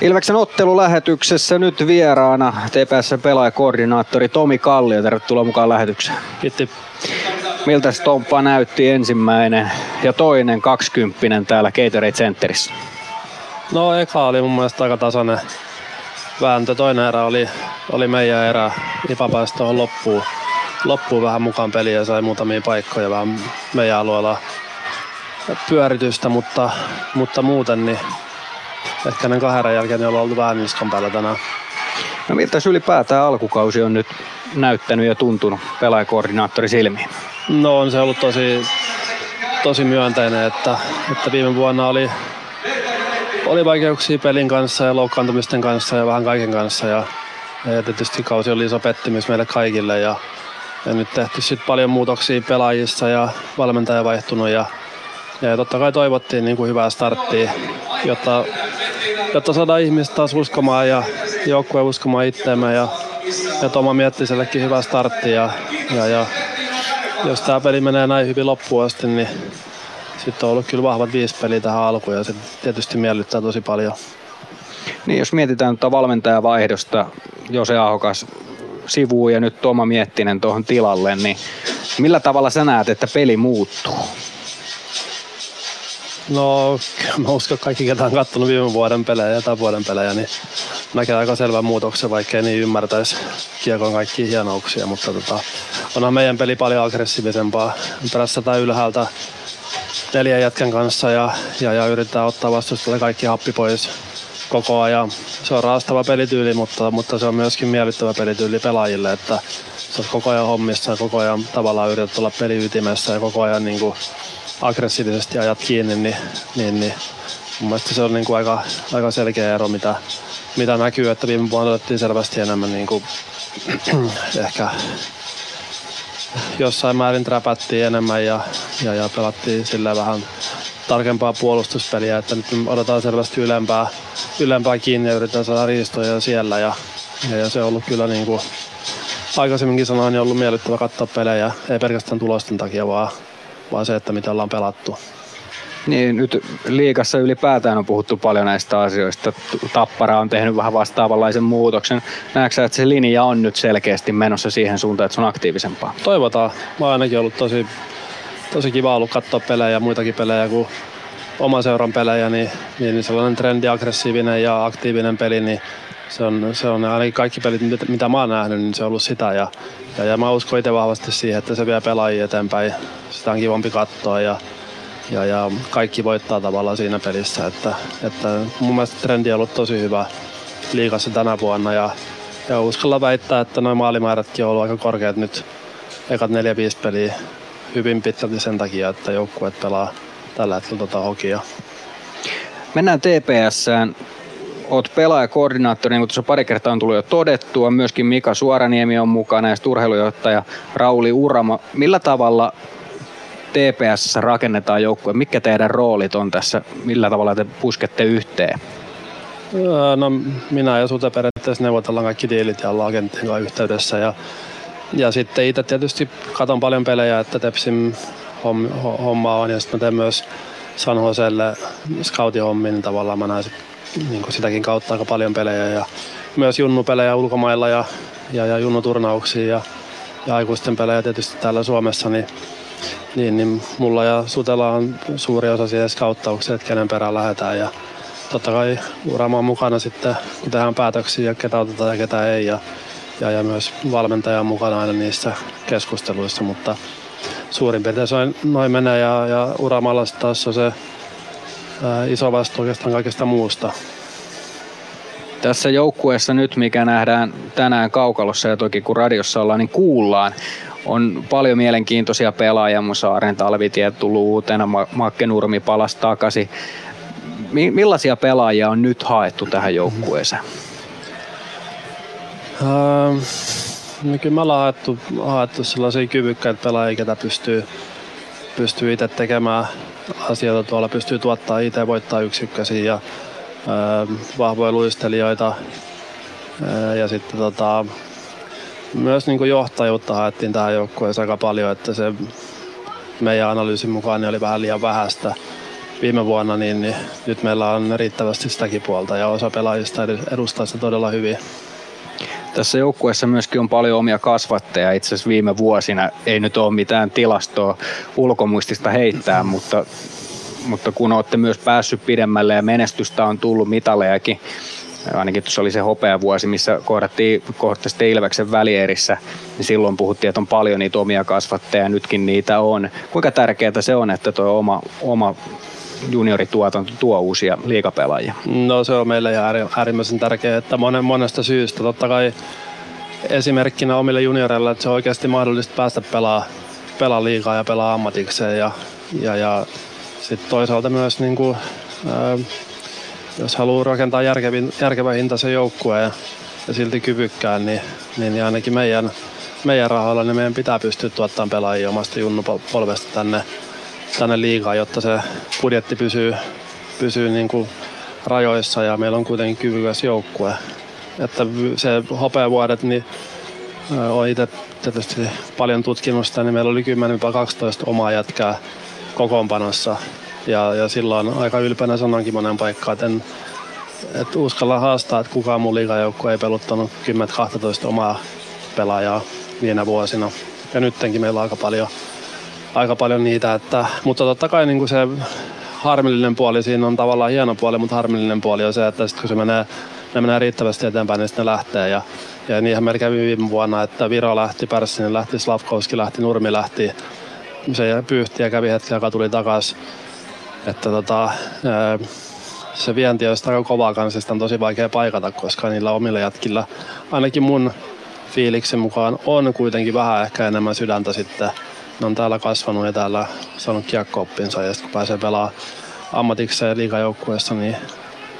Ilveksen ottelulähetyksessä nyt vieraana TPS pelaajakoordinaattori Tomi Kallio. Tervetuloa mukaan lähetykseen. Kiitti. Miltä Stomppa näytti ensimmäinen ja toinen kaksikymppinen täällä Gatorade Centerissä? No eka oli mun mielestä aika tasainen vääntö. Toinen erä oli, oli meidän erä. Ipa pääsi tuohon loppuun, loppuun vähän mukaan peliä ja sai muutamia paikkoja vähän meidän alueella pyöritystä, mutta, mutta muuten niin ehkä ne kahden jälkeen ollaan oltu vähän niskan päällä tänään. No miltä ylipäätään alkukausi on nyt näyttänyt ja tuntunut pelaajakoordinaattori silmiin? No on se ollut tosi, tosi myönteinen, että, että viime vuonna oli, oli vaikeuksia pelin kanssa ja loukkaantumisten kanssa ja vähän kaiken kanssa. Ja, ja tietysti kausi oli iso pettymys meille kaikille ja, ja nyt tehty sitten paljon muutoksia pelaajissa ja valmentaja vaihtunut ja, ja totta kai toivottiin niin kuin hyvää starttia, jotta, jotta saadaan ihmiset taas uskomaan ja joukkue uskomaan itseämme ja, ja Toma Miettisellekin hyvä startti ja, ja, ja jos tämä peli menee näin hyvin loppuun asti, niin sitten on ollut kyllä vahvat viisi peliä tähän alkuun ja se tietysti miellyttää tosi paljon. Niin, jos mietitään tuota valmentajavaihdosta, Jose Ahokas sivuun ja nyt Toma Miettinen tuohon tilalle, niin millä tavalla sä näet, että peli muuttuu? No, mä uskon, että kaikki, ketä on katsonut viime vuoden pelejä ja tämän vuoden pelejä, niin näkee aika selvän muutoksen, vaikka niin ymmärtäisi kiekon kaikkia hienouksia, mutta tota, onhan meidän peli paljon aggressiivisempaa. Prässätään ylhäältä neljän jätkän kanssa ja, ja, ja yritetään ottaa vastustajalle kaikki happi pois koko ajan. Se on raastava pelityyli, mutta, mutta se on myöskin miellyttävä pelityyli pelaajille, että sä koko ajan hommissa ja koko ajan tavallaan yrität olla peliytimessä ja koko ajan niin kuin aggressiivisesti ajat kiinni, niin, niin, niin mun mielestä se on niin kuin aika, aika selkeä ero, mitä, mitä näkyy, että viime vuonna otettiin selvästi enemmän niin kuin, ehkä jossain määrin träpättiin enemmän ja, ja, ja pelattiin sillä vähän tarkempaa puolustuspeliä, että nyt odotetaan selvästi ylempää, ylempää kiinni ja yritetään saada riistoja siellä ja, ja, ja se on ollut kyllä niin kuin aikaisemminkin sanoin, niin ollut miellyttävä katsoa pelejä, ei pelkästään tulosten takia, vaan, vaan se, että miten ollaan pelattu. Niin, nyt liikassa ylipäätään on puhuttu paljon näistä asioista. Tappara on tehnyt vähän vastaavanlaisen muutoksen. Näetkö sä, että se linja on nyt selkeästi menossa siihen suuntaan, että se on aktiivisempaa? Toivotaan. Mä oon ainakin ollut tosi, tosi kiva ollut katsoa pelejä, muitakin pelejä kuin oman seuran pelejä, niin, niin sellainen trendi, aggressiivinen ja aktiivinen peli, niin se on, se on ainakin kaikki pelit, mitä, mitä mä oon nähnyt, niin se on ollut sitä. Ja, ja, ja mä uskon itse vahvasti siihen, että se vie pelaajia eteenpäin. Sitä on kivampi katsoa ja, ja, ja kaikki voittaa tavallaan siinä pelissä. Että, että mun mielestä trendi on ollut tosi hyvä liikassa tänä vuonna ja, ja uskalla väittää, että noin maalimäärätkin on ollut aika korkeat nyt ekat 4-5 peliä hyvin pitkälti sen takia, että joukkueet pelaa tällä hetkellä tota hokia. Mennään TPSään. Oot pelaajakoordinaattori, niin kuin tuossa pari kertaa on tullut jo todettua. Myöskin Mika Suoraniemi on mukana ja urheilujohtaja Rauli Urama. Millä tavalla TPS rakennetaan joukkue? Mikä teidän roolit on tässä? Millä tavalla te puskette yhteen? No minä ja Sute periaatteessa neuvotellaan kaikki diilit ja ollaan agenttien kanssa yhteydessä. Ja, ja sitten itse tietysti katon paljon pelejä, että Tepsin homma on ja sitten mä teen myös San Joselle scoutin hommin, tavallaan mä näen niin sitäkin kautta aika paljon pelejä ja myös junnupelejä ulkomailla ja, ja, ja junnuturnauksia ja, ja aikuisten pelejä tietysti täällä Suomessa, niin niin, niin mulla ja Sutella on suuri osa siihen skauttaukseen, että kenen perään lähdetään. Ja totta kai Urama on mukana sitten, kun tehdään päätöksiä ja ketä otetaan ja ketä ei. Ja, ja, ja myös valmentaja on mukana aina niissä keskusteluissa, mutta suurin piirtein noin menee ja, ja Uramalla taas on se iso vastuu oikeastaan kaikesta muusta. Tässä joukkueessa nyt, mikä nähdään tänään kaukalossa ja toki kun radiossa ollaan, niin kuullaan on paljon mielenkiintoisia pelaajia, mun Saaren talvitie tullut uutena, Makke Nurmi palasi takaisin. Millaisia pelaajia on nyt haettu tähän joukkueeseen? Ähm, kyllä me ollaan haettu, haettu sellaisia kyvykkäitä pelaajia, ketä pystyy, pystyy itse tekemään asioita tuolla, pystyy tuottaa itse, voittaa yksikkösiä ja äh, vahvoja luistelijoita. Äh, ja sitten tota, myös niin kuin johtajuutta haettiin tähän joukkueeseen aika paljon, että se meidän analyysin mukaan niin oli vähän liian vähäistä. viime vuonna, niin, niin nyt meillä on riittävästi sitäkin puolta ja osa pelaajista edustaa sitä todella hyvin. Tässä joukkueessa myöskin on paljon omia kasvatteja. Itse asiassa viime vuosina ei nyt ole mitään tilastoa ulkomuistista heittää, mutta, mutta kun olette myös päässyt pidemmälle ja menestystä on tullut mitalejakin, ainakin tuossa oli se hopeavuosi, missä kohdattiin kohtaisesti Ilveksen välierissä, niin silloin puhuttiin, että on paljon niitä omia kasvatteja, nytkin niitä on. Kuinka tärkeää se on, että tuo oma, oma juniorituotanto tuo uusia liikapelaajia? No se on meille äärimmäisen tärkeää, että monen, monesta syystä. Totta kai esimerkkinä omille junioreille, että se on oikeasti mahdollista päästä pelaa, pelaa liikaa ja pelaa ammatikseen. Ja, ja, ja sitten toisaalta myös niin kuin, ää, jos haluaa rakentaa järkevin, järkevän hintaisen joukkueen ja, ja silti kyvykkään, niin, niin ainakin meidän, meidän rahoilla niin meidän pitää pystyä tuottamaan pelaajia omasta junnupolvesta tänne, tänne liigaan, jotta se budjetti pysyy, pysyy niin kuin rajoissa ja meillä on kuitenkin kyvykäs joukkue. Että se hopeavuodet, niin olen itse tietysti paljon tutkimusta, niin meillä oli 10-12 omaa jätkää kokoonpanossa ja, ja silloin aika ylpeänä sanonkin monen paikkaan, että en et uskalla haastaa, että kukaan mun liigajoukko ei peluttanut 10-12 omaa pelaajaa viinä vuosina. Ja nyttenkin meillä on aika paljon, aika paljon niitä, että, mutta totta kai niin kuin se harmillinen puoli siinä on tavallaan hieno puoli, mutta harmillinen puoli on se, että sit kun se menee, ne menee riittävästi eteenpäin, niin sitten ne lähtee. Ja, ja niinhän meillä kävi viime vuonna, että Viro lähti, Pärssinen lähti, Slavkovski lähti, Nurmi lähti. Se pyyhti ja kävi hetken, joka tuli takaisin että tota, se vienti on aika kovaa kanssa, on tosi vaikea paikata, koska niillä omilla jätkillä, ainakin mun fiiliksen mukaan, on kuitenkin vähän ehkä enemmän sydäntä sitten. Ne on täällä kasvanut ja täällä saanut kiekkooppinsa ja sitten kun pääsee pelaamaan ammatikseen liikajoukkueessa, niin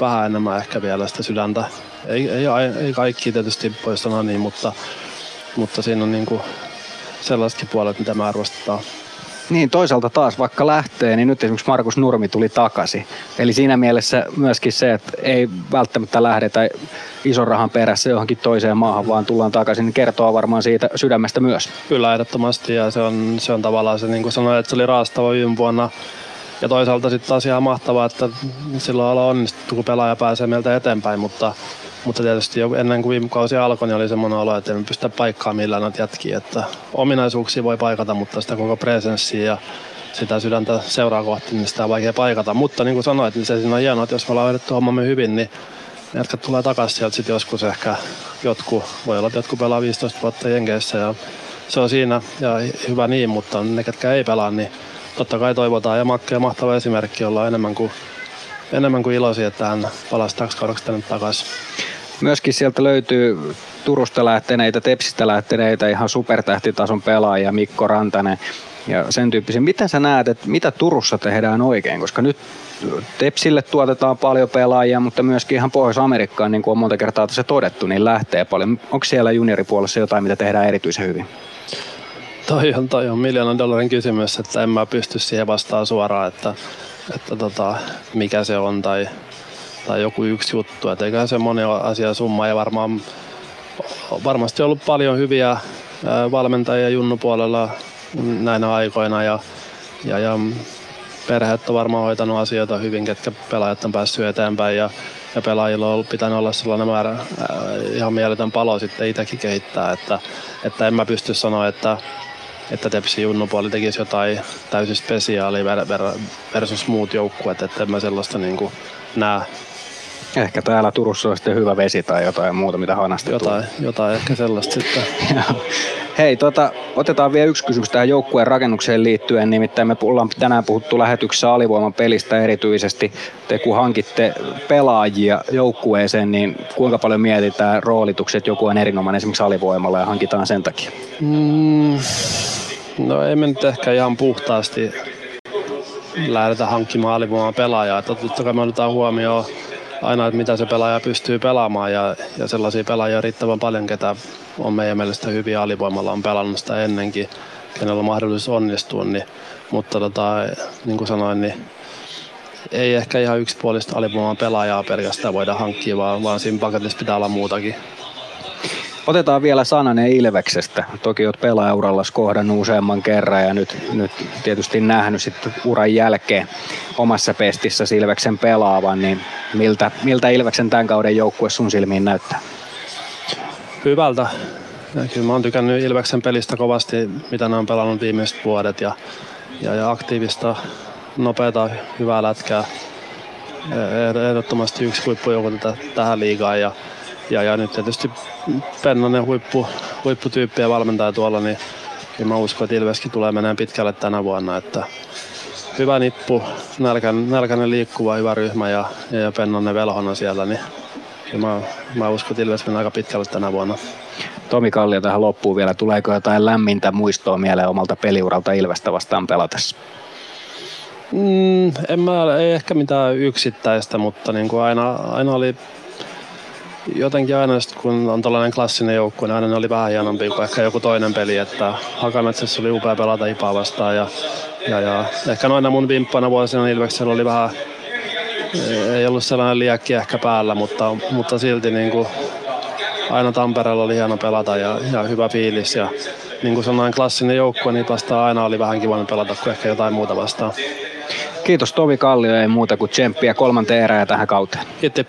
vähän enemmän ehkä vielä sitä sydäntä. Ei, ei, ei kaikki tietysti voi sanoa niin, mutta, mutta siinä on niinku sellaisetkin puolet, mitä mä arvostetaan. Niin, toisaalta taas vaikka lähtee, niin nyt esimerkiksi Markus Nurmi tuli takaisin. Eli siinä mielessä myöskin se, että ei välttämättä lähdetä ison rahan perässä johonkin toiseen maahan, vaan tullaan takaisin, niin kertoo varmaan siitä sydämestä myös. Kyllä, ehdottomasti. Ja se on, se on tavallaan se, niin kuin sanoin, että se oli raastava viime vuonna. Ja toisaalta sitten taas ihan mahtavaa, että silloin ollaan onnistuttu, kun pelaaja pääsee meiltä eteenpäin, mutta mutta tietysti jo ennen kuin viime kausi alkoi, niin oli semmoinen olo, että emme pystytä paikkaa millään noita jätkiä. Että ominaisuuksia voi paikata, mutta sitä koko presenssiä ja sitä sydäntä seuraa kohti, niin sitä on vaikea paikata. Mutta niin kuin sanoit, niin se siinä on hienoa, että jos me ollaan hoidettu hommamme hyvin, niin jätkät tulee takaisin sieltä sitten joskus ehkä jotkut, voi olla, että jotkut pelaa 15 vuotta Jenkeissä ja se on siinä ja hyvä niin, mutta ne, ketkä ei pelaa, niin totta kai toivotaan ja Makke ja mahtava esimerkki olla enemmän kuin, enemmän kuin iloisia, että hän palasi kaudeksi tänne takaisin. Myöskin sieltä löytyy Turusta lähteneitä, Tepsistä lähteneitä ihan supertähtitason pelaajia, Mikko Rantanen ja sen tyyppisiä. Mitä sä näet, että mitä Turussa tehdään oikein? Koska nyt Tepsille tuotetaan paljon pelaajia, mutta myöskin ihan Pohjois-Amerikkaan, niin kuin on monta kertaa tässä todettu, niin lähtee paljon. Onko siellä junioripuolessa jotain, mitä tehdään erityisen hyvin? Toi on, toi on miljoonan dollarin kysymys, että en mä pysty siihen vastaan suoraan, että, että tota, mikä se on tai tai joku yksi juttu. Et eiköhän se moni asia summa. Ja varmaan, varmasti ollut paljon hyviä valmentajia junnupuolella näinä aikoina. Ja, ja, ja perheet on varmaan hoitanut asioita hyvin, ketkä pelaajat on päässyt eteenpäin. Ja, ja pelaajilla on pitänyt olla sellainen määrä äh, ihan mieletön palo sitten itsekin kehittää, että, että en mä pysty sanoa, että, että Tepsi junnupuoli tekisi jotain täysin spesiaalia versus muut joukkueet, että en mä sellaista niin näe Ehkä täällä Turussa on sitten hyvä vesi tai jotain muuta, mitä hanasti Jotain, jotain ehkä sellaista sitten. Hei, tota, otetaan vielä yksi kysymys tähän joukkueen rakennukseen liittyen. Nimittäin me ollaan tänään puhuttu lähetyksessä alivoiman pelistä erityisesti. Te kun hankitte pelaajia joukkueeseen, niin kuinka paljon mietitään roolitukset, joku on erinomainen esimerkiksi alivoimalla ja hankitaan sen takia? Mm, no ei me nyt ehkä ihan puhtaasti lähdetä hankkimaan alivoiman pelaajaa. Totta kai me otetaan huomioon aina, että mitä se pelaaja pystyy pelaamaan ja, ja sellaisia pelaajia riittävän paljon, ketä on meidän mielestä hyviä alivoimalla, on pelannut sitä ennenkin, kenellä on mahdollisuus onnistua, niin, mutta tota, niin kuin sanoin, niin ei ehkä ihan yksipuolista alivoiman pelaajaa pelkästään voida hankkia, vaan, vaan siinä paketissa pitää olla muutakin. Otetaan vielä sananen Ilveksestä. Toki olet pelaajauralla kohdannut useamman kerran ja nyt, nyt tietysti nähnyt sitten uran jälkeen omassa pestissä Ilveksen pelaavan, niin miltä, miltä Ilveksen tämän kauden joukkue sun silmiin näyttää? Hyvältä. Ja kyllä mä oon tykännyt Ilveksen pelistä kovasti, mitä ne on pelannut viimeiset vuodet ja, ja, ja aktiivista, nopeata, hyvää lätkää. Ehdottomasti yksi huippujoukko tähän liigaan ja, ja, ja nyt tietysti Pennanen huippu, huipputyyppi ja valmentaja tuolla, niin kyllä mä uskon, että Ilveskin tulee menemään pitkälle tänä vuonna. Että hyvä nippu, nälkän, nälkäinen liikkuva, hyvä ryhmä ja, ja Pennanen velhona siellä, niin mä, mä uskon, että Ilves menee aika pitkälle tänä vuonna. Tomi Kallio tähän loppuun vielä. Tuleeko jotain lämmintä muistoa mieleen omalta peliuralta Ilvestä vastaan pelatessa? Mm, en mä, ei ehkä mitään yksittäistä, mutta niin kuin aina, aina oli jotenkin aina, kun on tällainen klassinen joukkue, niin aina ne oli vähän hienompi kuin ehkä joku toinen peli. Että Hakametsässä oli upea pelata Ipaa vastaan ja, ja, ja ehkä noina mun vimppana vuosina Ilveksellä oli vähän ei ollut sellainen liekki ehkä päällä, mutta, mutta silti niin kuin aina Tampereella oli hieno pelata ja, ja hyvä fiilis. Ja niin kuin sellainen klassinen joukkue, niin vastaan aina oli vähän kiva pelata kuin ehkä jotain muuta vastaan. Kiitos Tomi Kallio, ei muuta kuin tsemppiä kolmanteen erään tähän kauteen. Kiitos.